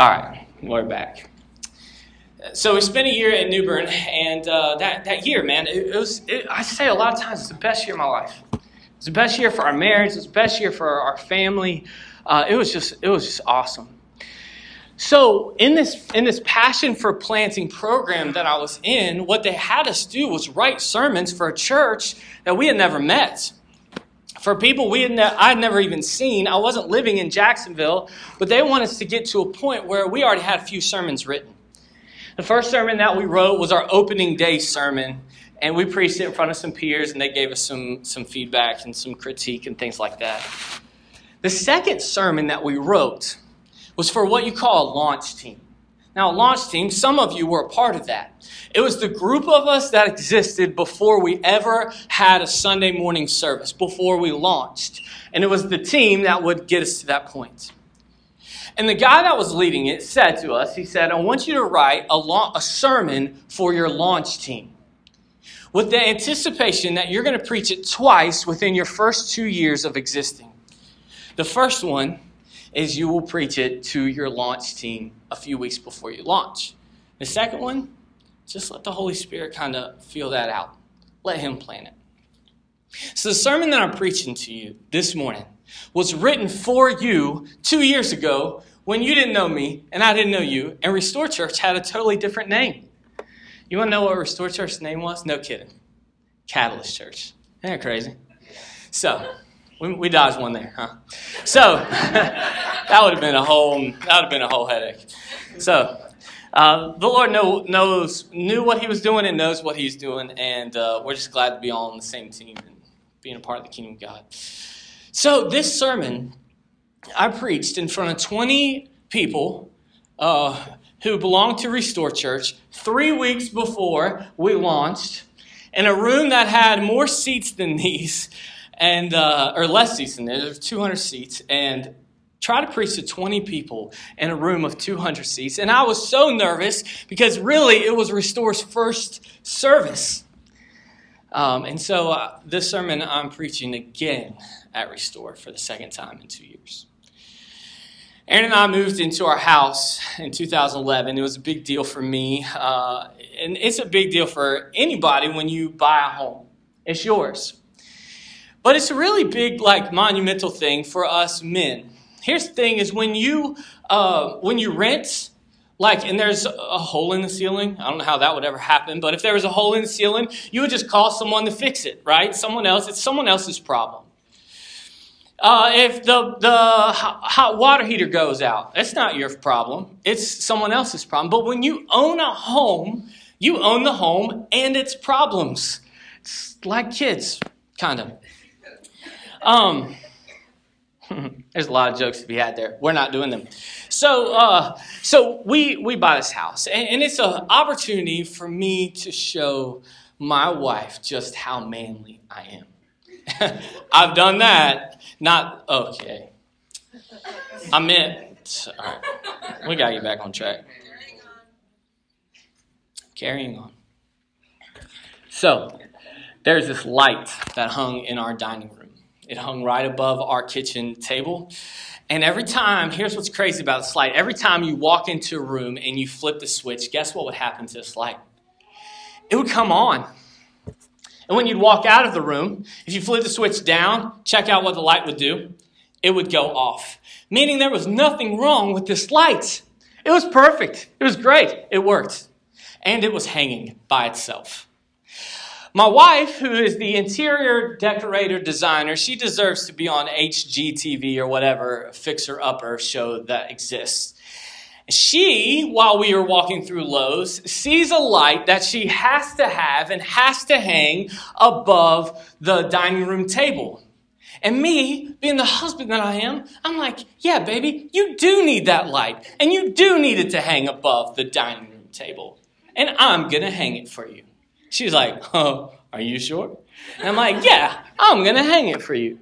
All right, we're back. So we spent a year in New Bern, and uh, that, that year, man, it, it was, it, I say a lot of times, it's the best year of my life. It's the best year for our marriage, it's the best year for our family. Uh, it was just, it was just awesome. So in this, in this Passion for Planting program that I was in, what they had us do was write sermons for a church that we had never met for people we had ne- I'd never even seen. I wasn't living in Jacksonville, but they wanted us to get to a point where we already had a few sermons written. The first sermon that we wrote was our opening day sermon, and we preached it in front of some peers, and they gave us some, some feedback and some critique and things like that. The second sermon that we wrote was for what you call a launch team. Now, launch team, some of you were a part of that. It was the group of us that existed before we ever had a Sunday morning service, before we launched. And it was the team that would get us to that point. And the guy that was leading it said to us, he said, I want you to write a, la- a sermon for your launch team with the anticipation that you're going to preach it twice within your first two years of existing. The first one is you will preach it to your launch team a few weeks before you launch. The second one just let the Holy Spirit kind of feel that out. Let Him plan it. So, the sermon that I'm preaching to you this morning was written for you two years ago when you didn't know me and I didn't know you, and Restore Church had a totally different name. You want to know what Restore Church's name was? No kidding. Catalyst Church. Isn't that crazy? So, we, we dodged one there, huh? So, that would have been a whole that would have been a whole headache. So, uh, the Lord know, knows, knew what He was doing and knows what He's doing, and uh, we're just glad to be all on the same team and being a part of the kingdom of God. So, this sermon I preached in front of 20 people uh, who belonged to Restore Church three weeks before we launched in a room that had more seats than these, and uh, or less seats than. There 200 seats, and try to preach to 20 people in a room of 200 seats. And I was so nervous because really it was Restore's first service. Um, and so uh, this sermon I'm preaching again at Restore for the second time in two years. Erin and I moved into our house in 2011. It was a big deal for me. Uh, and it's a big deal for anybody when you buy a home. It's yours. But it's a really big, like, monumental thing for us men. Here's the thing is when you uh, when you rent like and there's a hole in the ceiling i don't know how that would ever happen but if there was a hole in the ceiling you would just call someone to fix it right? Someone else it's someone else's problem. Uh, if the, the hot water heater goes out it's not your problem. It's someone else's problem. But when you own a home you own the home and its problems. It's like kids kind of um, There's a lot of jokes to be had there. We're not doing them. So, uh, so we we buy this house, and, and it's an opportunity for me to show my wife just how manly I am. I've done that. Not okay. I meant. All right. We gotta get back on track. Carrying on. So, there's this light that hung in our dining room it hung right above our kitchen table. And every time, here's what's crazy about this light every time you walk into a room and you flip the switch, guess what would happen to this light? It would come on. And when you'd walk out of the room, if you flip the switch down, check out what the light would do. It would go off. Meaning there was nothing wrong with this light. It was perfect. It was great. It worked. And it was hanging by itself. My wife, who is the interior decorator designer, she deserves to be on HGTV or whatever fixer upper show that exists. She, while we are walking through Lowe's, sees a light that she has to have and has to hang above the dining room table. And me, being the husband that I am, I'm like, yeah, baby, you do need that light. And you do need it to hang above the dining room table. And I'm going to hang it for you. She's like, oh, are you sure? And I'm like, yeah, I'm going to hang it for you.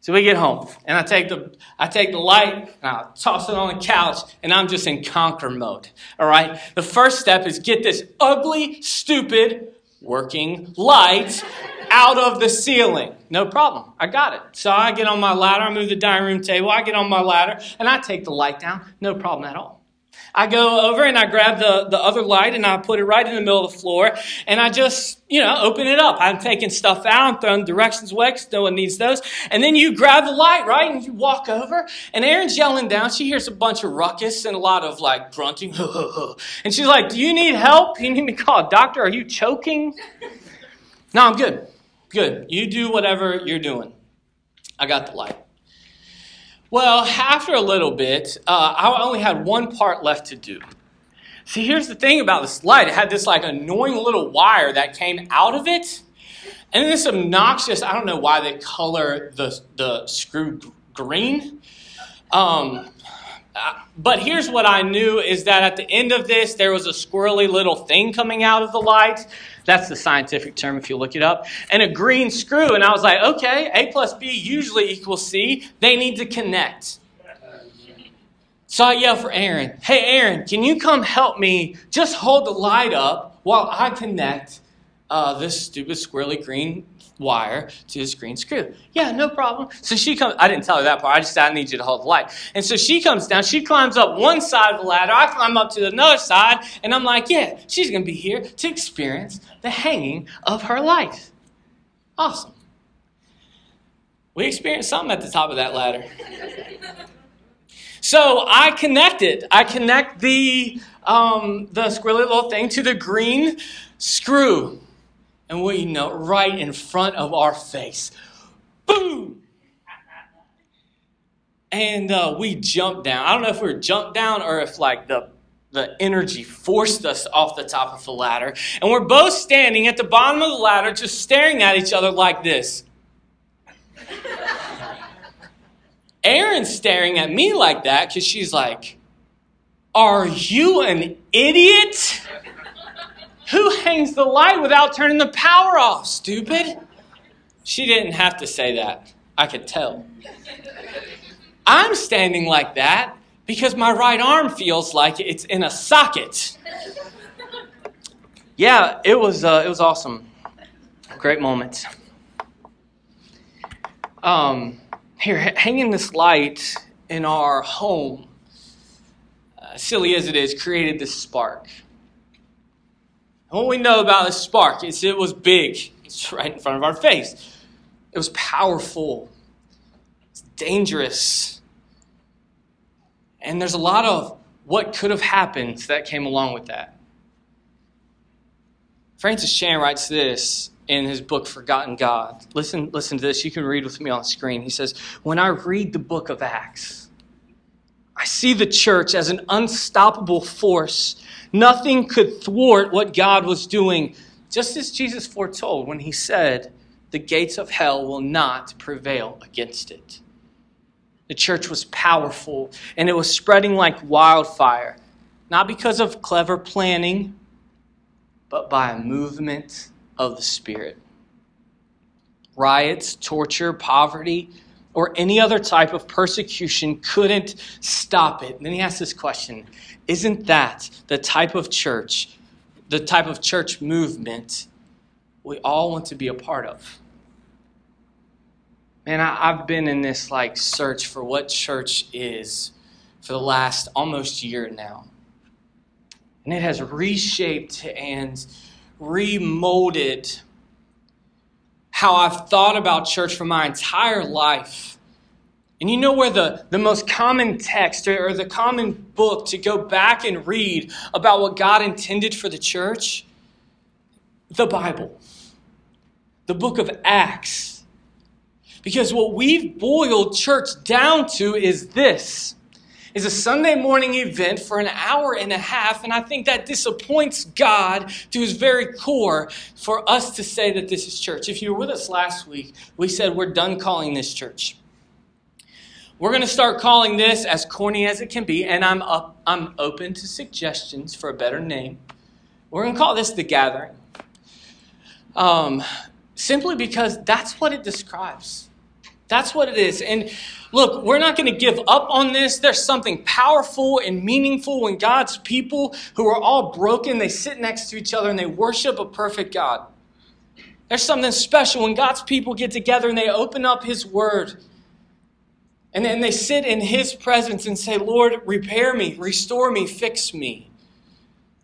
So we get home, and I take the I take the light and I toss it on the couch, and I'm just in conquer mode. All right. The first step is get this ugly, stupid, working light out of the ceiling. No problem. I got it. So I get on my ladder, I move the dining room table, I get on my ladder, and I take the light down. No problem at all. I go over and I grab the, the other light and I put it right in the middle of the floor and I just, you know, open it up. I'm taking stuff out, I'm throwing directions away because no one needs those. And then you grab the light, right? And you walk over and Erin's yelling down. She hears a bunch of ruckus and a lot of like grunting. and she's like, Do you need help? You need me to call a doctor? Are you choking? no, I'm good. Good. You do whatever you're doing. I got the light. Well, after a little bit, uh, I only had one part left to do. See, here's the thing about this light. It had this like annoying little wire that came out of it. And this obnoxious, I don't know why they color the, the screw green. Um, uh, but here's what I knew is that at the end of this, there was a squirrely little thing coming out of the light. That's the scientific term if you look it up. And a green screw. And I was like, okay, A plus B usually equals C. They need to connect. So I yell for Erin, hey, Erin, can you come help me just hold the light up while I connect uh, this stupid squirrely green wire to this green screw. Yeah, no problem. So she comes, I didn't tell her that part. I just said, I need you to hold the light. And so she comes down, she climbs up one side of the ladder, I climb up to another side, and I'm like, yeah, she's going to be here to experience the hanging of her light. Awesome. We experienced something at the top of that ladder. so I connected. I connect the um, the squirrely little thing to the green screw and we know right in front of our face. Boom! And uh, we jumped down. I don't know if we were jumped down or if like the the energy forced us off the top of the ladder. And we're both standing at the bottom of the ladder, just staring at each other like this. Erin's staring at me like that because she's like, Are you an idiot? Who hangs the light without turning the power off, stupid? She didn't have to say that. I could tell. I'm standing like that because my right arm feels like it's in a socket. Yeah, it was uh, it was awesome. Great moment. Um, here, hanging this light in our home, uh, silly as it is, created this spark. What we know about the spark is it was big. It's right in front of our face. It was powerful. It's dangerous. And there's a lot of what could have happened that came along with that. Francis Chan writes this in his book Forgotten God. Listen, listen to this. You can read with me on the screen. He says, When I read the book of Acts, I see the church as an unstoppable force Nothing could thwart what God was doing, just as Jesus foretold when he said, The gates of hell will not prevail against it. The church was powerful and it was spreading like wildfire, not because of clever planning, but by a movement of the Spirit. Riots, torture, poverty, or any other type of persecution couldn't stop it. And then he asks this question Isn't that the type of church, the type of church movement we all want to be a part of? Man, I, have been in this like search for what church is for the last almost year now. And it has reshaped and remolded how I've thought about church for my entire life. And you know where the, the most common text or, or the common book to go back and read about what God intended for the church? The Bible, the book of Acts. Because what we've boiled church down to is this is a Sunday morning event for an hour and a half, and I think that disappoints God to his very core for us to say that this is church. If you were with us last week, we said we're done calling this church. We're going to start calling this as corny as it can be, and I'm, up, I'm open to suggestions for a better name. We're going to call this the gathering. Um, simply because that's what it describes. That's what it is. And look, we're not going to give up on this. There's something powerful and meaningful when God's people who are all broken, they sit next to each other and they worship a perfect God. There's something special when God's people get together and they open up His Word. And then they sit in His presence and say, Lord, repair me, restore me, fix me.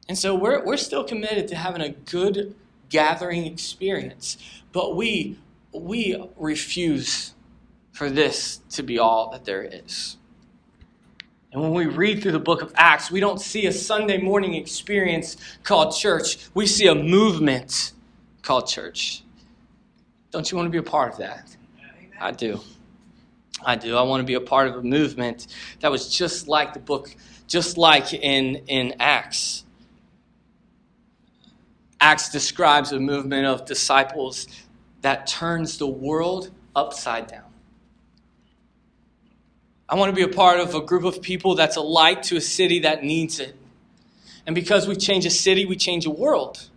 And so we're, we're still committed to having a good gathering experience. But we, we refuse for this to be all that there is. And when we read through the book of Acts, we don't see a Sunday morning experience called church. We see a movement called church. Don't you want to be a part of that? I do. I do. I want to be a part of a movement that was just like the book, just like in, in Acts. Acts describes a movement of disciples that turns the world upside down. I want to be a part of a group of people that's a light to a city that needs it. And because we change a city, we change a world.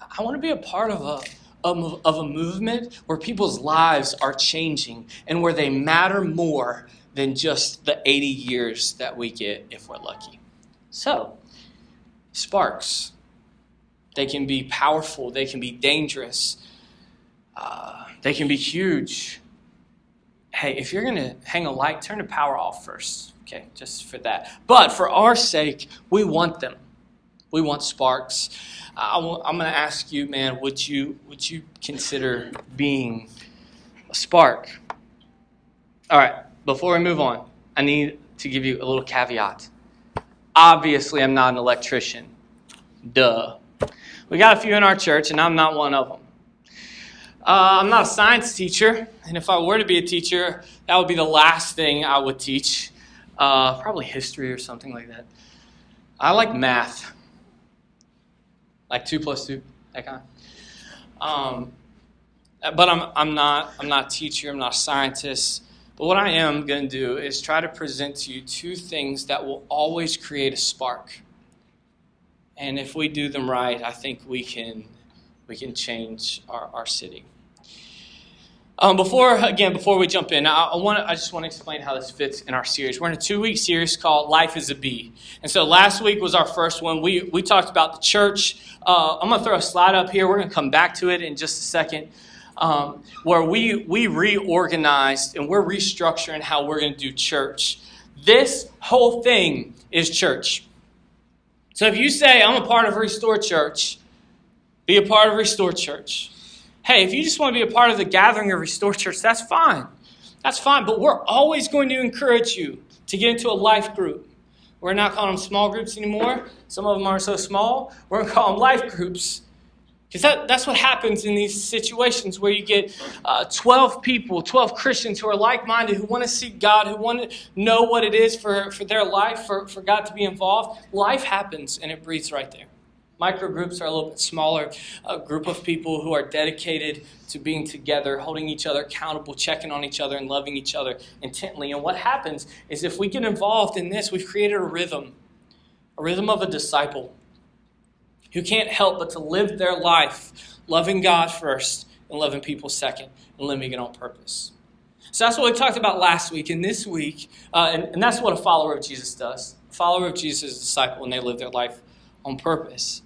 I want to be a part of a, of, of a movement where people's lives are changing and where they matter more than just the 80 years that we get if we're lucky. So, sparks. They can be powerful, they can be dangerous, uh, they can be huge hey, if you're going to hang a light, turn the power off first. Okay, just for that. But for our sake, we want them. We want sparks. I am going to ask you, man, would you would you consider being a spark? All right. Before we move on, I need to give you a little caveat. Obviously, I'm not an electrician. Duh. We got a few in our church, and I'm not one of them. Uh, I'm not a science teacher, and if I were to be a teacher, that would be the last thing I would teach. Uh, probably history or something like that. I like math, like two plus two, that kind. Um, but I'm, I'm not I'm not a teacher. I'm not a scientist. But what I am going to do is try to present to you two things that will always create a spark. And if we do them right, I think we can we can change our, our city. Um, before again, before we jump in, I, I want I just want to explain how this fits in our series. We're in a two week series called "Life Is a BE," and so last week was our first one. We we talked about the church. Uh, I'm going to throw a slide up here. We're going to come back to it in just a second, um, where we we reorganized and we're restructuring how we're going to do church. This whole thing is church. So if you say I'm a part of Restore Church, be a part of Restore Church. Hey, if you just want to be a part of the gathering of Restore Church, that's fine. That's fine. But we're always going to encourage you to get into a life group. We're not calling them small groups anymore. Some of them are so small. We're going to call them life groups. Because that, that's what happens in these situations where you get uh, 12 people, 12 Christians who are like minded, who want to seek God, who want to know what it is for, for their life, for, for God to be involved. Life happens and it breathes right there. Microgroups are a little bit smaller, a group of people who are dedicated to being together, holding each other accountable, checking on each other, and loving each other intently. And what happens is if we get involved in this, we've created a rhythm, a rhythm of a disciple who can't help but to live their life loving God first and loving people second and living it on purpose. So that's what we talked about last week. And this week, uh, and, and that's what a follower of Jesus does. A follower of Jesus is a disciple and they live their life on purpose.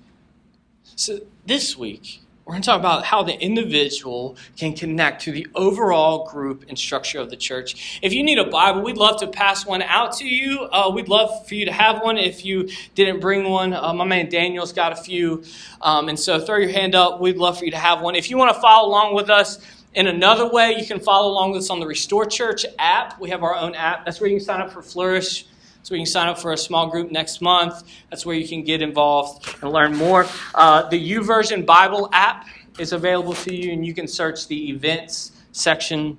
So this week, we're going to talk about how the individual can connect to the overall group and structure of the church. If you need a Bible, we'd love to pass one out to you. Uh, we'd love for you to have one. If you didn't bring one, uh, my man Daniel's got a few. Um, and so throw your hand up. We'd love for you to have one. If you want to follow along with us, in another way, you can follow along with us on the Restore Church app. We have our own app. That's where you can sign up for Flourish. So you can sign up for a small group next month. That's where you can get involved and learn more. Uh, the YouVersion Bible app is available to you, and you can search the events section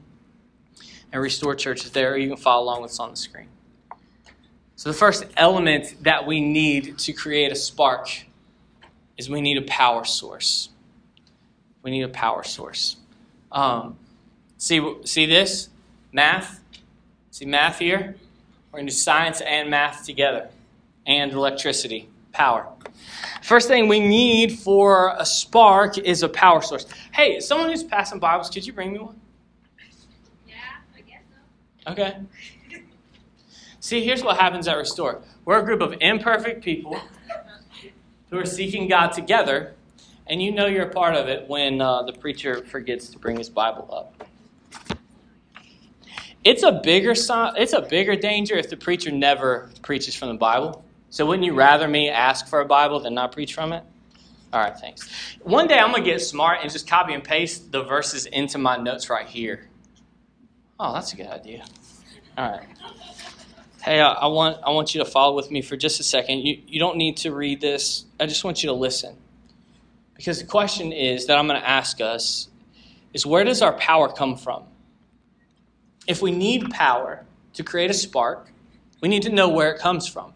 and Restore Church is there, or you can follow along with us on the screen. So the first element that we need to create a spark is we need a power source. We need a power source. Um, see, see this? Math? See math here? We're going to do science and math together, and electricity, power. First thing we need for a spark is a power source. Hey, someone who's passing Bibles, could you bring me one? Yeah, I guess so. Okay. See, here's what happens at Restore. We're a group of imperfect people who are seeking God together, And you know you're a part of it when uh, the preacher forgets to bring his Bible up. It's a bigger it's a bigger danger if the preacher never preaches from the Bible. So wouldn't you rather me ask for a Bible than not preach from it? All right, thanks. One day I'm going to get smart and just copy and paste the verses into my notes right here. Oh, that's a good idea. All right. Hey, I, I want I want you to follow with me for just a second. You you don't need to read this. I just want you to listen. Because the question is that I'm going to ask us is where does our power come from? If we need power to create a spark, we need to know where it comes from.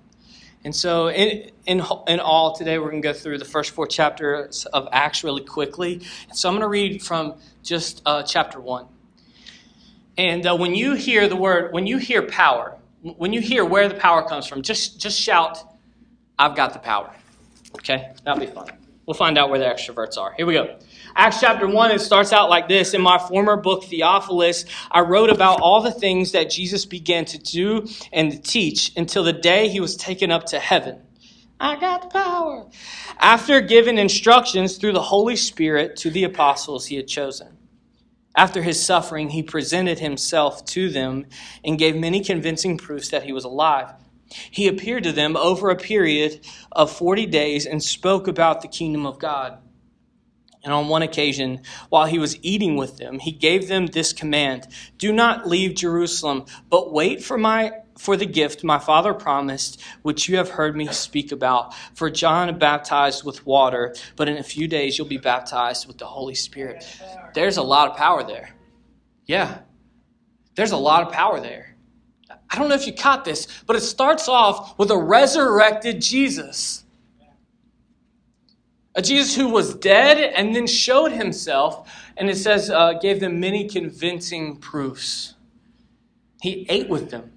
And so, in, in, in all, today we're going to go through the first four chapters of Acts really quickly. So, I'm going to read from just uh, chapter one. And uh, when you hear the word, when you hear power, when you hear where the power comes from, just, just shout, I've got the power. Okay? That'll be fun. We'll find out where the extroverts are. Here we go. Acts chapter 1, it starts out like this In my former book, Theophilus, I wrote about all the things that Jesus began to do and to teach until the day he was taken up to heaven. I got the power. After giving instructions through the Holy Spirit to the apostles he had chosen. After his suffering, he presented himself to them and gave many convincing proofs that he was alive. He appeared to them over a period of 40 days and spoke about the kingdom of God. And on one occasion, while he was eating with them, he gave them this command Do not leave Jerusalem, but wait for my for the gift my father promised, which you have heard me speak about. For John baptized with water, but in a few days you'll be baptized with the Holy Spirit. There's a lot of power there. Yeah. There's a lot of power there. I don't know if you caught this, but it starts off with a resurrected Jesus. A Jesus who was dead and then showed himself, and it says, uh, gave them many convincing proofs. He ate with them.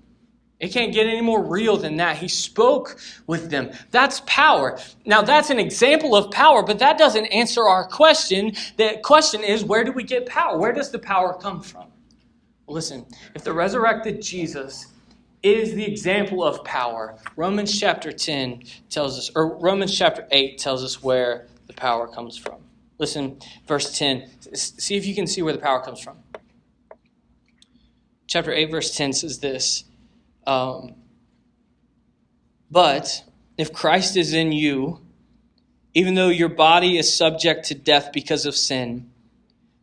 It can't get any more real than that. He spoke with them. That's power. Now, that's an example of power, but that doesn't answer our question. The question is where do we get power? Where does the power come from? Listen, if the resurrected Jesus is the example of power, Romans chapter 10 tells us, or Romans chapter 8 tells us where the power comes from. Listen, verse 10. See if you can see where the power comes from. Chapter 8, verse 10 says this. Um, but if Christ is in you, even though your body is subject to death because of sin,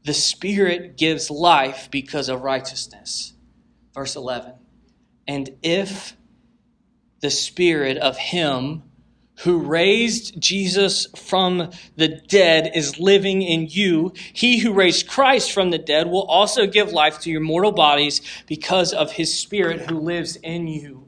the Spirit gives life because of righteousness. Verse 11. And if the Spirit of Him who raised Jesus from the dead is living in you, he who raised Christ from the dead will also give life to your mortal bodies because of his Spirit who lives in you.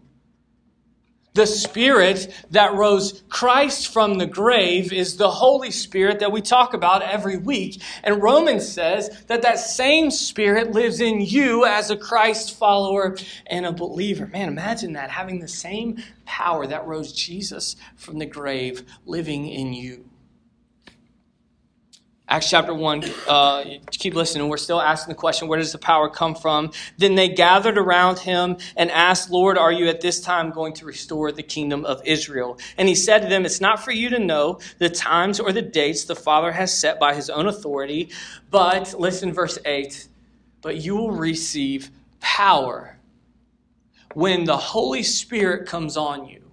The Spirit that rose Christ from the grave is the Holy Spirit that we talk about every week. And Romans says that that same Spirit lives in you as a Christ follower and a believer. Man, imagine that, having the same power that rose Jesus from the grave living in you. Acts chapter 1, uh, keep listening. We're still asking the question, where does the power come from? Then they gathered around him and asked, Lord, are you at this time going to restore the kingdom of Israel? And he said to them, It's not for you to know the times or the dates the Father has set by his own authority, but, listen, verse 8, but you will receive power when the Holy Spirit comes on you.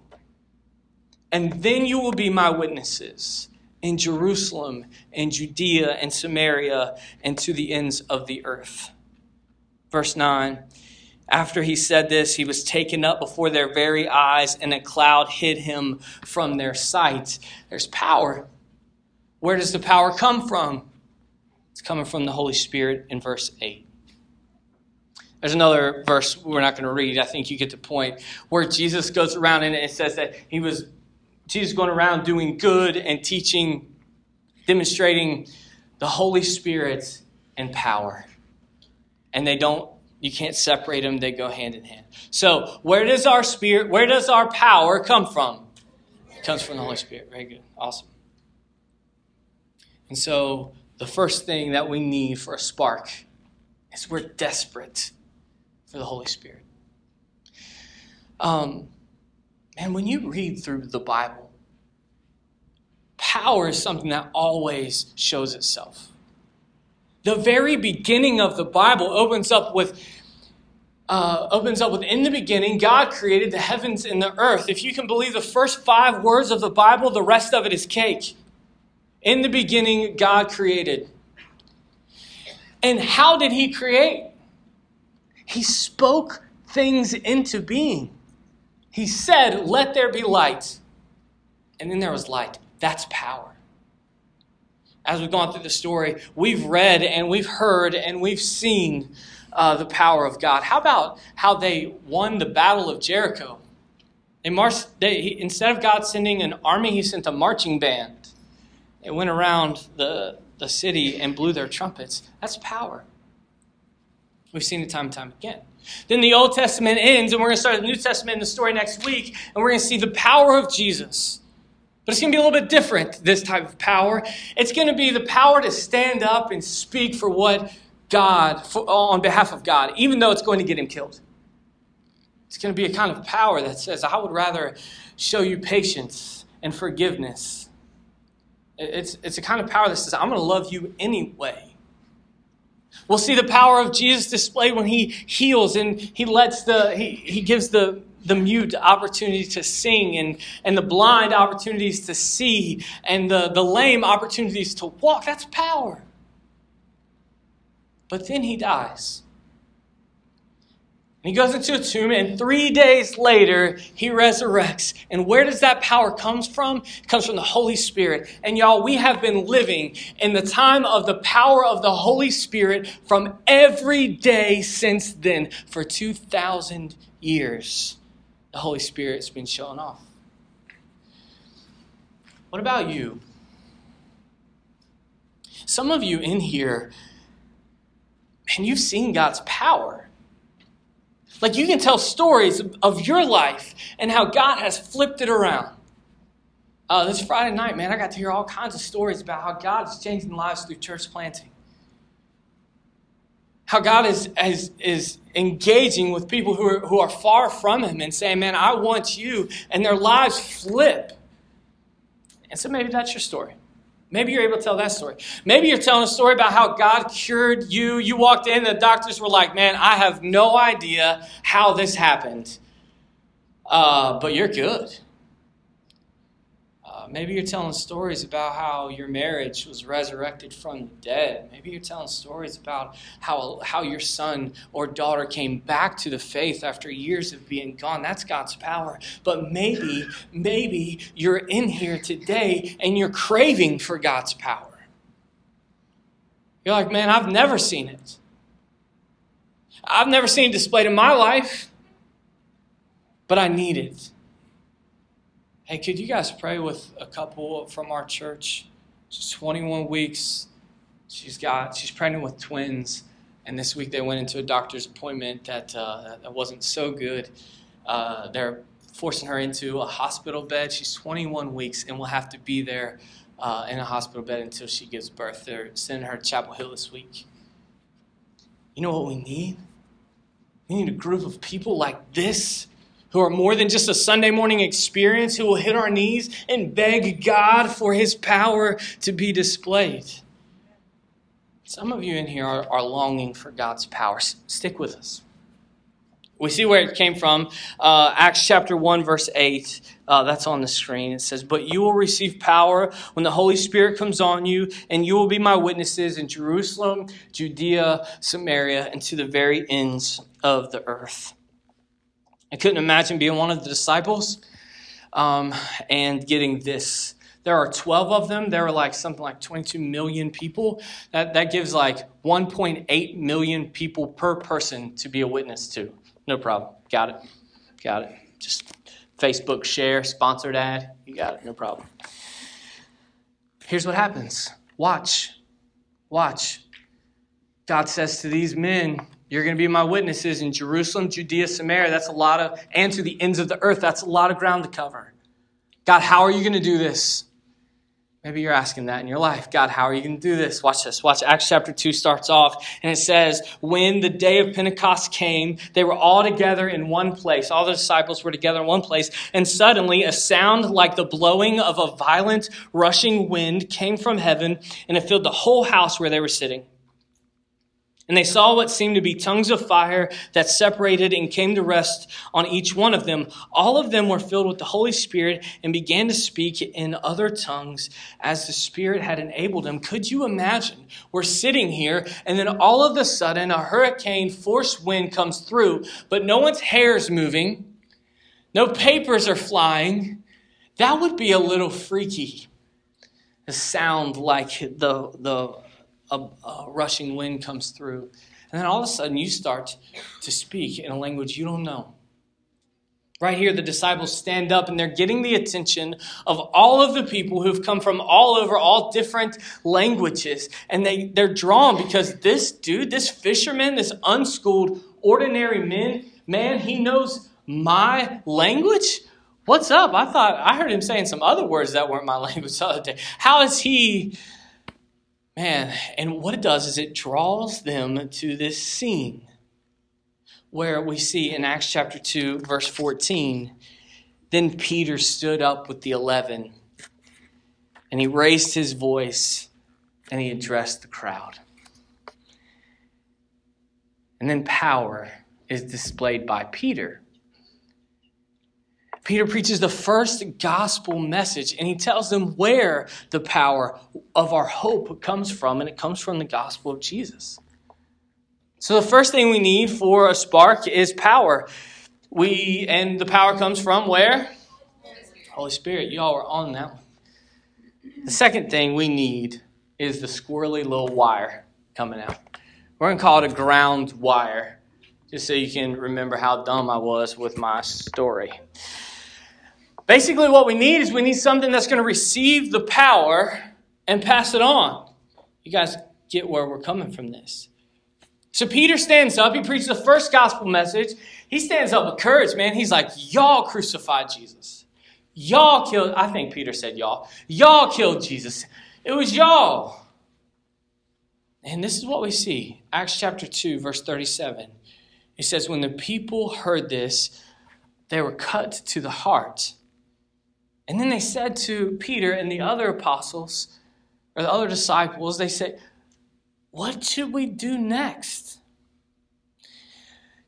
And then you will be my witnesses in Jerusalem and Judea and Samaria and to the ends of the earth. Verse 9 After he said this, he was taken up before their very eyes, and a cloud hid him from their sight. There's power. Where does the power come from? It's coming from the Holy Spirit in verse 8. There's another verse we're not going to read. I think you get the point. Where Jesus goes around and it says that he was Jesus going around doing good and teaching, demonstrating the Holy Spirit and power. And they don't, you can't separate them, they go hand in hand. So, where does our spirit, where does our power come from? It comes from the Holy Spirit. Very good. Awesome. And so, the first thing that we need for a spark is we're desperate for the Holy Spirit. Um, Man, when you read through the Bible, power is something that always shows itself. The very beginning of the Bible opens up with uh, opens up with in the beginning god created the heavens and the earth. If you can believe the first five words of the bible the rest of it is cake. In the beginning god created. And how did he create? He spoke things into being he said let there be light and then there was light that's power as we've gone through the story we've read and we've heard and we've seen uh, the power of God. How about how they won the Battle of Jericho? They marched, they, he, instead of God sending an army, he sent a marching band. They went around the, the city and blew their trumpets. That's power. We've seen it time and time again. Then the Old Testament ends, and we're going to start the New Testament in the story next week, and we're going to see the power of Jesus. But it's going to be a little bit different, this type of power. It's going to be the power to stand up and speak for what God, for, on behalf of God, even though it's going to get him killed. It's going to be a kind of power that says, I would rather show you patience and forgiveness. It's, it's a kind of power that says, I'm going to love you anyway. We'll see the power of Jesus displayed when he heals and he lets the, he, he gives the, the mute opportunity to sing and, and the blind opportunities to see and the, the lame opportunities to walk. That's power. But then he dies. And he goes into a tomb, and three days later, he resurrects. And where does that power come from? It comes from the Holy Spirit. And y'all, we have been living in the time of the power of the Holy Spirit from every day since then for 2,000 years. The Holy Spirit's been showing off. What about you? Some of you in here and you've seen God's power. Like you can tell stories of your life and how God has flipped it around. Uh, this Friday night, man, I got to hear all kinds of stories about how God is changing lives through church planting. How God is, is, is engaging with people who are, who are far from Him and saying, Man, I want you, and their lives flip. And so maybe that's your story. Maybe you're able to tell that story. Maybe you're telling a story about how God cured you. You walked in, the doctors were like, man, I have no idea how this happened, uh, but you're good. Uh, maybe you're telling stories about how your marriage was resurrected from the dead. Maybe you're telling stories about how, how your son or daughter came back to the faith after years of being gone. That's God's power. But maybe, maybe you're in here today and you're craving for God's power. You're like, man, I've never seen it. I've never seen it displayed in my life, but I need it. Hey, could you guys pray with a couple from our church? She's 21 weeks. She's got she's pregnant with twins, and this week they went into a doctor's appointment that uh, that wasn't so good. Uh, they're forcing her into a hospital bed. She's 21 weeks and will have to be there uh, in a hospital bed until she gives birth. They're sending her to Chapel Hill this week. You know what we need? We need a group of people like this who are more than just a Sunday morning experience, who will hit our knees and beg God for his power to be displayed. Some of you in here are, are longing for God's power. S- stick with us. We see where it came from. Uh, Acts chapter 1, verse 8. Uh, that's on the screen. It says, But you will receive power when the Holy Spirit comes on you, and you will be my witnesses in Jerusalem, Judea, Samaria, and to the very ends of the earth. I couldn't imagine being one of the disciples um, and getting this. There are 12 of them. There are like something like 22 million people. That, that gives like 1.8 million people per person to be a witness to. No problem. Got it. Got it. Just Facebook share, sponsored ad. You got it. No problem. Here's what happens watch. Watch. God says to these men, you're going to be my witnesses in Jerusalem, Judea, Samaria. That's a lot of, and to the ends of the earth. That's a lot of ground to cover. God, how are you going to do this? Maybe you're asking that in your life. God, how are you going to do this? Watch this. Watch Acts chapter 2 starts off and it says, When the day of Pentecost came, they were all together in one place. All the disciples were together in one place. And suddenly a sound like the blowing of a violent rushing wind came from heaven and it filled the whole house where they were sitting. And they saw what seemed to be tongues of fire that separated and came to rest on each one of them. All of them were filled with the Holy Spirit and began to speak in other tongues as the Spirit had enabled them. Could you imagine? We're sitting here, and then all of a sudden, a hurricane force wind comes through, but no one's hair is moving, no papers are flying. That would be a little freaky. Sound like the, the a, a rushing wind comes through. And then all of a sudden, you start to speak in a language you don't know. Right here, the disciples stand up and they're getting the attention of all of the people who've come from all over, all different languages. And they, they're drawn because this dude, this fisherman, this unschooled, ordinary man, man, he knows my language. What's up? I thought I heard him saying some other words that weren't my language the other day. How is he Man, and what it does is it draws them to this scene where we see in Acts chapter 2, verse 14, then Peter stood up with the eleven and he raised his voice and he addressed the crowd. And then power is displayed by Peter. Peter preaches the first gospel message and he tells them where the power of our hope comes from, and it comes from the gospel of Jesus. So the first thing we need for a spark is power. We and the power comes from where? Holy Spirit. Y'all are on that one. The second thing we need is the squirrely little wire coming out. We're going to call it a ground wire, just so you can remember how dumb I was with my story. Basically, what we need is we need something that's going to receive the power and pass it on. You guys get where we're coming from this. So Peter stands up. He preaches the first gospel message. He stands up with courage, man. He's like, Y'all crucified Jesus. Y'all killed, I think Peter said y'all. Y'all killed Jesus. It was y'all. And this is what we see Acts chapter 2, verse 37. It says, When the people heard this, they were cut to the heart and then they said to Peter and the other apostles, or the other disciples, they said, What should we do next?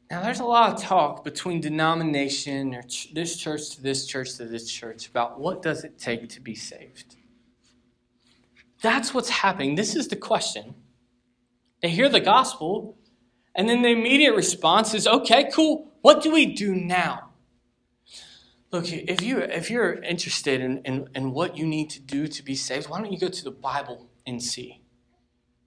Now, there's a lot of talk between denomination or ch- this church to this church to this church about what does it take to be saved. That's what's happening. This is the question. They hear the gospel, and then the immediate response is, okay, cool. What do we do now? Look, if you if you're interested in, in, in what you need to do to be saved, why don't you go to the Bible and see?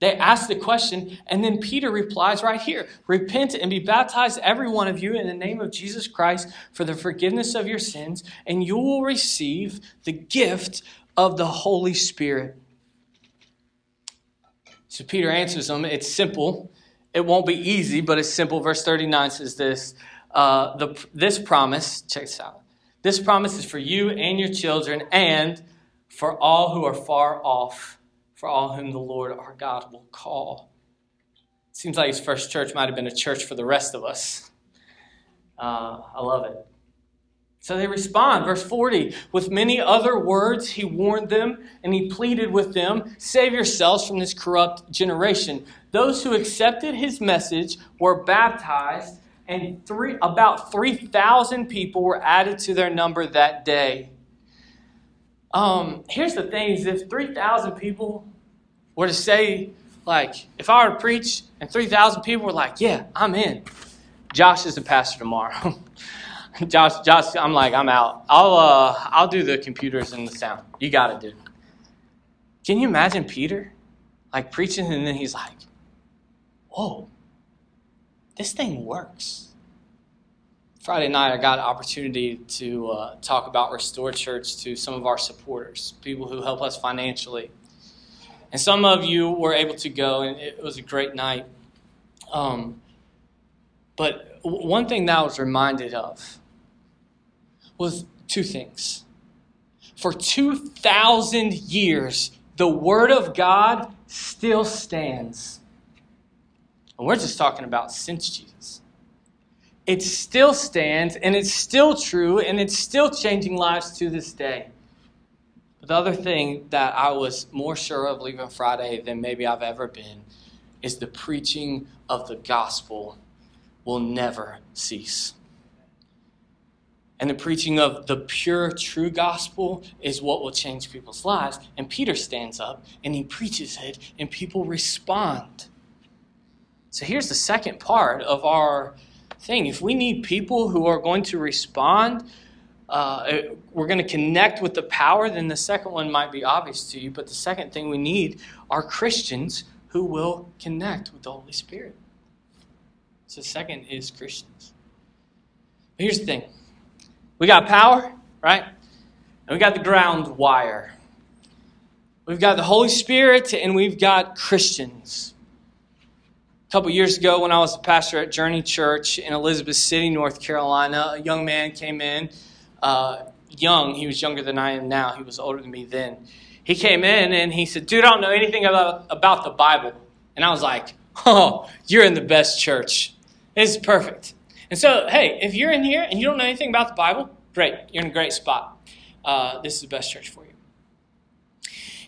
They ask the question, and then Peter replies right here Repent and be baptized, every one of you, in the name of Jesus Christ for the forgiveness of your sins, and you will receive the gift of the Holy Spirit. So Peter answers them. It's simple. It won't be easy, but it's simple. Verse 39 says this uh, the, This promise, check this out. This promise is for you and your children and for all who are far off, for all whom the Lord our God will call. It seems like his first church might have been a church for the rest of us. Uh, I love it. So they respond. Verse 40 With many other words, he warned them and he pleaded with them Save yourselves from this corrupt generation. Those who accepted his message were baptized and three, about 3,000 people were added to their number that day. Um, here's the thing is if 3,000 people were to say, like, if I were to preach and 3,000 people were like, yeah, I'm in. Josh is the pastor tomorrow. Josh, Josh, I'm like, I'm out. I'll, uh, I'll do the computers and the sound. You got it, dude. Can you imagine Peter, like, preaching and then he's like, whoa, this thing works. Friday night, I got an opportunity to uh, talk about Restore Church to some of our supporters, people who help us financially. And some of you were able to go, and it was a great night. Um, but one thing that I was reminded of was two things. for 2,000 years, the Word of God still stands. And we're just talking about since Jesus. It still stands, and it's still true, and it's still changing lives to this day. But the other thing that I was more sure of leaving Friday than maybe I've ever been is the preaching of the gospel will never cease. And the preaching of the pure, true gospel is what will change people's lives. And Peter stands up and he preaches it, and people respond. So here's the second part of our thing. If we need people who are going to respond, uh, we're going to connect with the power, then the second one might be obvious to you. But the second thing we need are Christians who will connect with the Holy Spirit. So, second is Christians. But here's the thing we got power, right? And we got the ground wire. We've got the Holy Spirit and we've got Christians. A couple years ago, when I was a pastor at Journey Church in Elizabeth City, North Carolina, a young man came in. Uh, young, he was younger than I am now. He was older than me then. He came in and he said, Dude, I don't know anything about, about the Bible. And I was like, Oh, you're in the best church. It's perfect. And so, hey, if you're in here and you don't know anything about the Bible, great. You're in a great spot. Uh, this is the best church for you.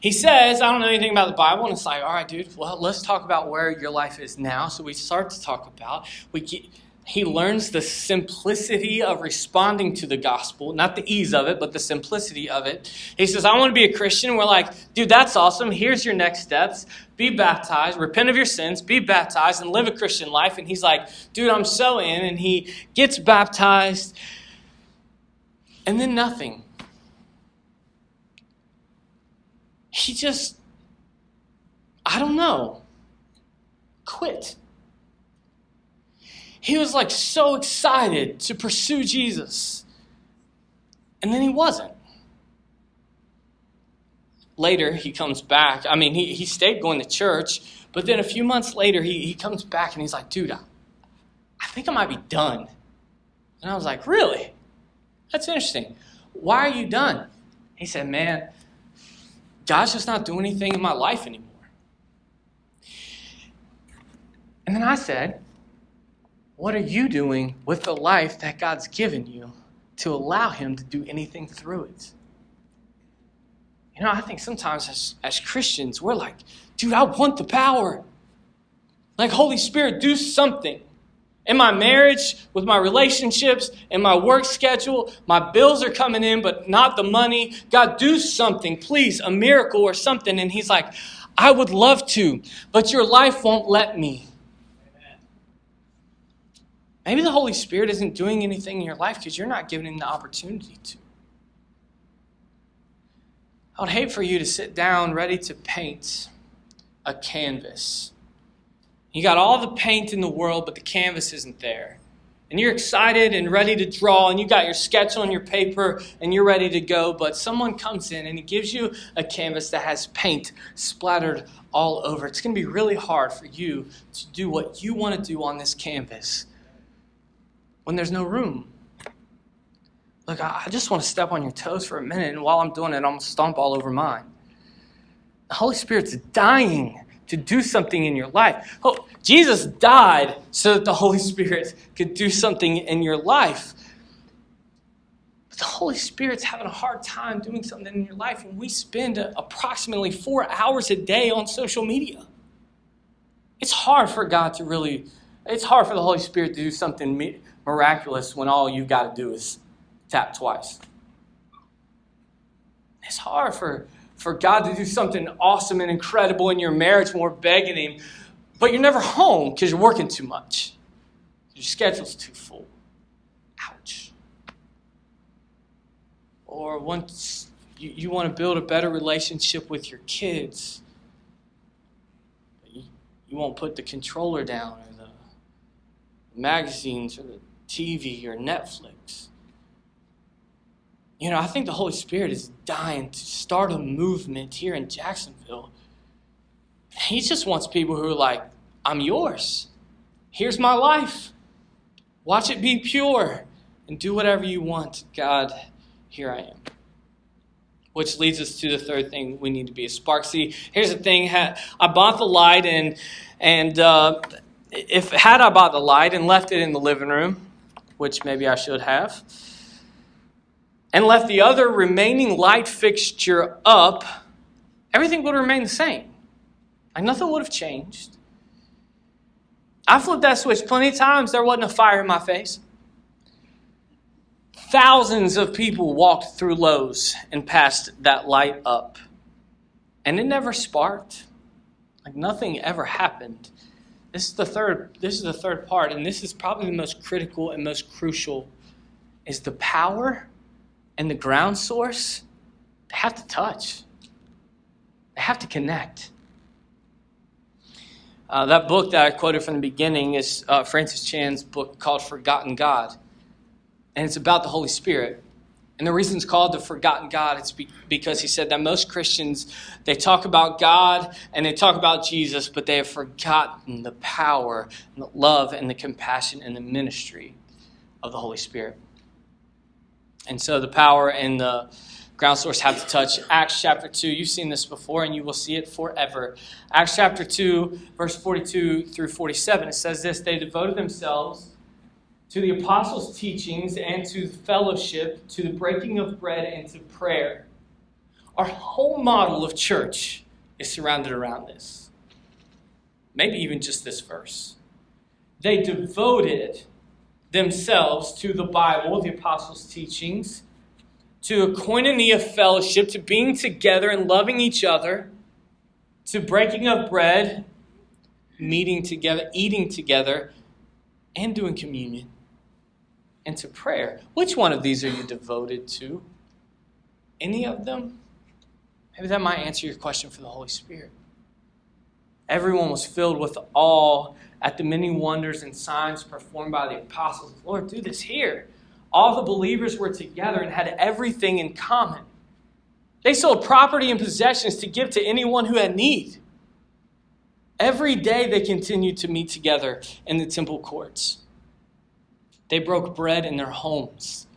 He says, I don't know anything about the Bible. And it's like, all right, dude, well, let's talk about where your life is now. So we start to talk about, we get, he learns the simplicity of responding to the gospel, not the ease of it, but the simplicity of it. He says, I want to be a Christian. We're like, dude, that's awesome. Here's your next steps be baptized, repent of your sins, be baptized, and live a Christian life. And he's like, dude, I'm so in. And he gets baptized, and then nothing. He just, I don't know, quit he was like so excited to pursue Jesus. And then he wasn't. Later, he comes back. I mean, he, he stayed going to church, but then a few months later, he, he comes back and he's like, dude, I, I think I might be done. And I was like, really? That's interesting. Why are you done? He said, man, God's just not doing anything in my life anymore. And then I said, what are you doing with the life that God's given you to allow Him to do anything through it? You know, I think sometimes as, as Christians, we're like, dude, I want the power. Like, Holy Spirit, do something. In my marriage, with my relationships, in my work schedule, my bills are coming in, but not the money. God, do something, please, a miracle or something. And He's like, I would love to, but your life won't let me. Maybe the Holy Spirit isn't doing anything in your life because you're not giving him the opportunity to. I would hate for you to sit down ready to paint a canvas. You got all the paint in the world, but the canvas isn't there. And you're excited and ready to draw, and you got your sketch on your paper, and you're ready to go. But someone comes in and he gives you a canvas that has paint splattered all over. It's going to be really hard for you to do what you want to do on this canvas when there's no room. Look, I just want to step on your toes for a minute, and while I'm doing it, I'm going to stomp all over mine. The Holy Spirit's dying to do something in your life. Oh, Jesus died so that the Holy Spirit could do something in your life. But the Holy Spirit's having a hard time doing something in your life, and we spend approximately four hours a day on social media. It's hard for God to really, it's hard for the Holy Spirit to do something miraculous when all you've got to do is tap twice. It's hard for, for God to do something awesome and incredible in your marriage when we're begging Him, but you're never home because you're working too much. Your schedule's too full. Ouch. Or once you, you want to build a better relationship with your kids, you, you won't put the controller down or the magazines or the TV or Netflix. You know, I think the Holy Spirit is dying to start a movement here in Jacksonville. He just wants people who are like, I'm yours. Here's my life. Watch it be pure and do whatever you want. God, here I am. which leads us to the third thing we need to be a spark. See, here's the thing I bought the light, and, and uh, if had I bought the light and left it in the living room, which maybe I should have, and left the other remaining light fixture up, everything would remain the same. Like nothing would have changed. I flipped that switch plenty of times. There wasn't a fire in my face. Thousands of people walked through Lowe's and passed that light up. And it never sparked. Like nothing ever happened. This is the third this is the third part and this is probably the most critical and most crucial is the power and the ground source they have to touch. They have to connect. Uh, that book that I quoted from the beginning is uh, Francis Chan's book called Forgotten God. And it's about the Holy Spirit. And the reason it's called the Forgotten God is be- because he said that most Christians, they talk about God and they talk about Jesus, but they have forgotten the power and the love and the compassion and the ministry of the Holy Spirit. And so the power and the ground source have to touch. Acts chapter 2, you've seen this before and you will see it forever. Acts chapter 2, verse 42 through 47, it says this They devoted themselves to the apostles' teachings and to fellowship, to the breaking of bread and to prayer. Our whole model of church is surrounded around this. Maybe even just this verse. They devoted themselves to the Bible, the apostles' teachings, to a koinonia fellowship, to being together and loving each other, to breaking of bread, meeting together, eating together, and doing communion, and to prayer. Which one of these are you devoted to? Any of them? Maybe that might answer your question for the Holy Spirit. Everyone was filled with awe at the many wonders and signs performed by the apostles. Lord, do this here. All the believers were together and had everything in common. They sold property and possessions to give to anyone who had need. Every day they continued to meet together in the temple courts. They broke bread in their homes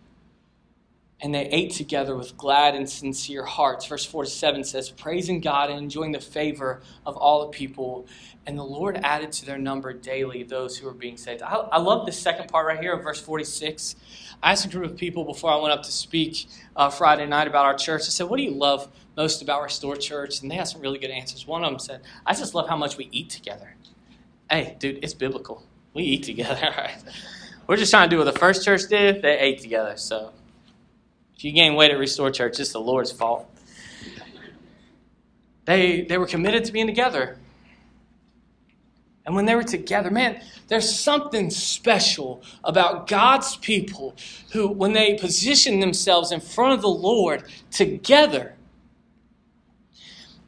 and they ate together with glad and sincere hearts. Verse 47 says, Praising God and enjoying the favor of all the people. And the Lord added to their number daily those who were being saved. I, I love this second part right here verse 46. I asked a group of people before I went up to speak uh, Friday night about our church. I said, What do you love most about Restore Church? And they had some really good answers. One of them said, I just love how much we eat together. Hey, dude, it's biblical. We eat together, right? We're just trying to do what the first church did. They ate together, so if you gain weight at Restore Church, it's the Lord's fault. They, they were committed to being together. And when they were together, man, there's something special about God's people who, when they position themselves in front of the Lord together,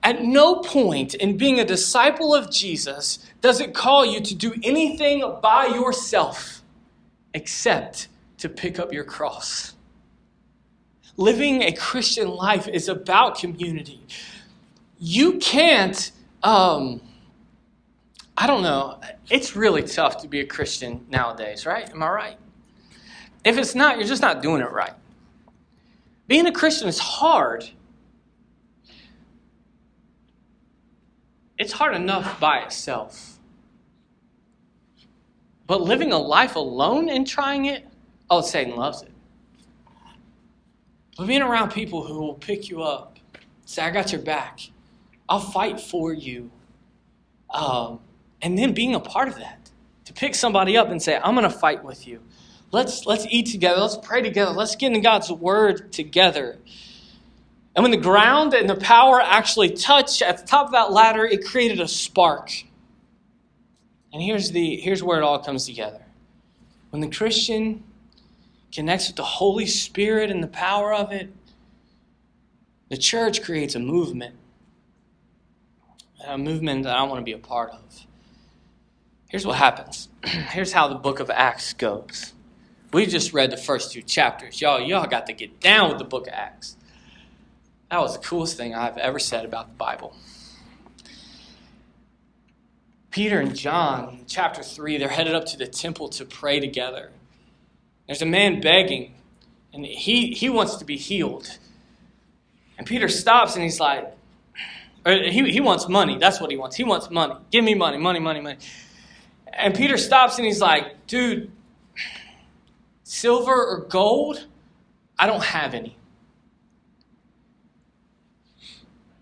at no point in being a disciple of Jesus does it call you to do anything by yourself except to pick up your cross. Living a Christian life is about community. You can't, um, I don't know, it's really tough to be a Christian nowadays, right? Am I right? If it's not, you're just not doing it right. Being a Christian is hard. It's hard enough by itself. But living a life alone and trying it, oh, Satan loves it. But being around people who will pick you up, say, I got your back, I'll fight for you. Um, and then being a part of that, to pick somebody up and say, I'm going to fight with you. Let's, let's eat together. Let's pray together. Let's get in God's word together. And when the ground and the power actually touched at the top of that ladder, it created a spark. And here's, the, here's where it all comes together. When the Christian connects with the Holy Spirit and the power of it, the church creates a movement. A movement that I want to be a part of. Here's what happens. Here's how the book of Acts goes. We just read the first two chapters. Y'all, y'all got to get down with the book of Acts. That was the coolest thing I've ever said about the Bible. Peter and John, chapter 3, they're headed up to the temple to pray together. There's a man begging, and he, he wants to be healed. And Peter stops and he's like, he, he wants money. That's what he wants. He wants money. Give me money, money, money, money. And Peter stops and he's like, dude, silver or gold, I don't have any.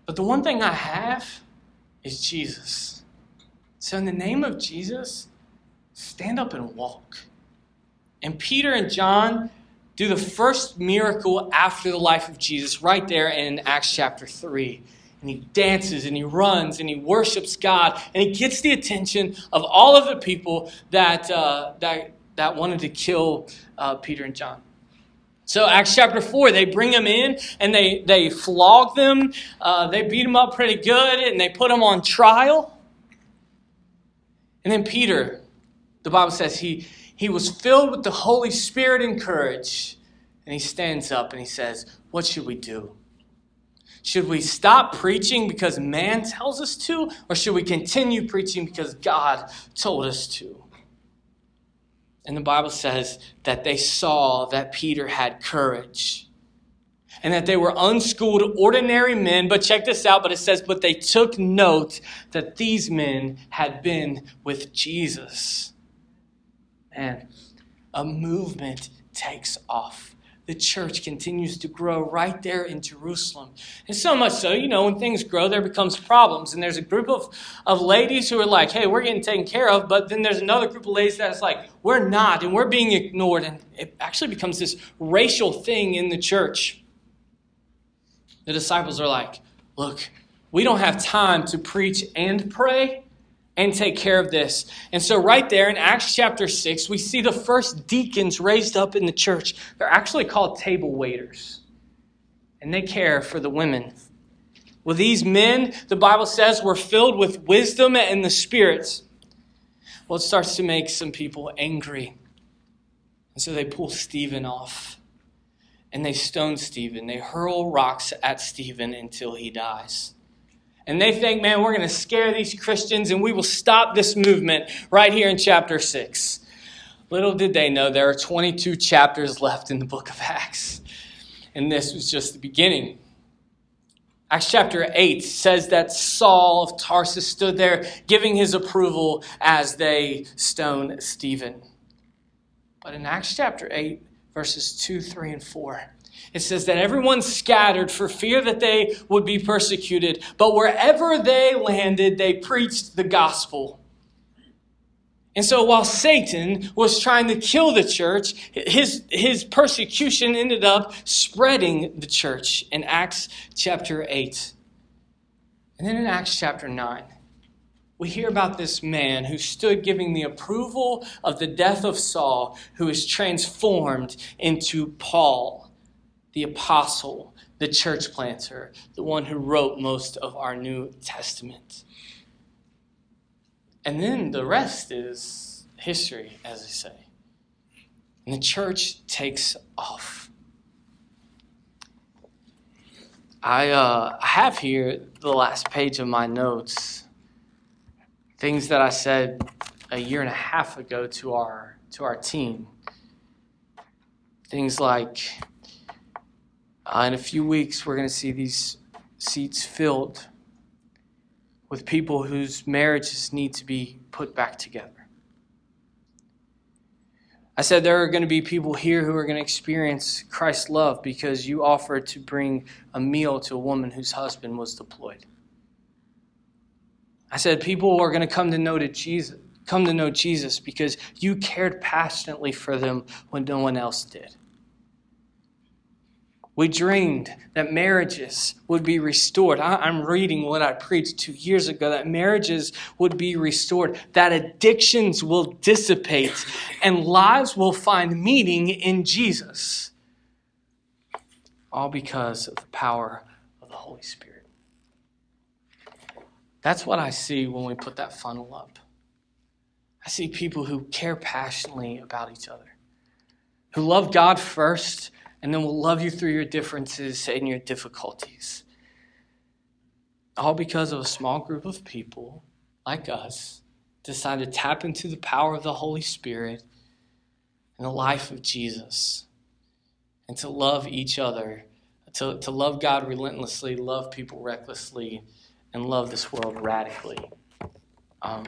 But the one thing I have is Jesus. So, in the name of Jesus, stand up and walk. And Peter and John do the first miracle after the life of Jesus, right there in Acts chapter 3 and he dances and he runs and he worships God and he gets the attention of all of the people that, uh, that, that wanted to kill uh, Peter and John. So, Acts chapter 4, they bring them in and they, they flog them. Uh, they beat them up pretty good and they put them on trial. And then Peter, the Bible says, he, he was filled with the Holy Spirit and courage. And he stands up and he says, What should we do? Should we stop preaching because man tells us to, or should we continue preaching because God told us to? And the Bible says that they saw that Peter had courage and that they were unschooled, ordinary men. But check this out, but it says, but they took note that these men had been with Jesus. And a movement takes off the church continues to grow right there in Jerusalem. And so much so, you know, when things grow, there becomes problems. And there's a group of, of ladies who are like, hey, we're getting taken care of. But then there's another group of ladies that's like, we're not, and we're being ignored. And it actually becomes this racial thing in the church. The disciples are like, look, we don't have time to preach and pray and take care of this. And so, right there in Acts chapter 6, we see the first deacons raised up in the church. They're actually called table waiters, and they care for the women. Well, these men, the Bible says, were filled with wisdom and the spirits. Well, it starts to make some people angry. And so they pull Stephen off and they stone Stephen. They hurl rocks at Stephen until he dies. And they think, man, we're going to scare these Christians and we will stop this movement right here in chapter 6. Little did they know there are 22 chapters left in the book of Acts. And this was just the beginning. Acts chapter 8 says that Saul of Tarsus stood there giving his approval as they stoned Stephen. But in Acts chapter 8, verses 2, 3, and 4, it says that everyone scattered for fear that they would be persecuted, but wherever they landed, they preached the gospel. And so while Satan was trying to kill the church, his, his persecution ended up spreading the church in Acts chapter 8. And then in Acts chapter 9, we hear about this man who stood giving the approval of the death of Saul, who is transformed into Paul the apostle, the church planter, the one who wrote most of our New Testament. And then the rest is history, as they say. And the church takes off. I, uh, have here the last page of my notes, things that I said a year and a half ago to our to our team. Things like uh, in a few weeks, we're going to see these seats filled with people whose marriages need to be put back together. I said there are going to be people here who are going to experience Christ's love because you offered to bring a meal to a woman whose husband was deployed. I said people are going to come to know to Jesus, come to know Jesus because you cared passionately for them when no one else did. We dreamed that marriages would be restored. I, am reading what I preached two years ago that marriages would be restored, that addictions will dissipate, and lives will find meaning in Jesus. All because of the power of the Holy Spirit. That's what I see when we put that funnel up. I see people who care passionately about each other, who love God first and then will love you through your differences and your difficulties. All because of a small group of people like us decide to tap into the power of the Holy Spirit and the life of Jesus and to love each other to, to love God relentlessly, love people recklessly, and love this world radically. Um,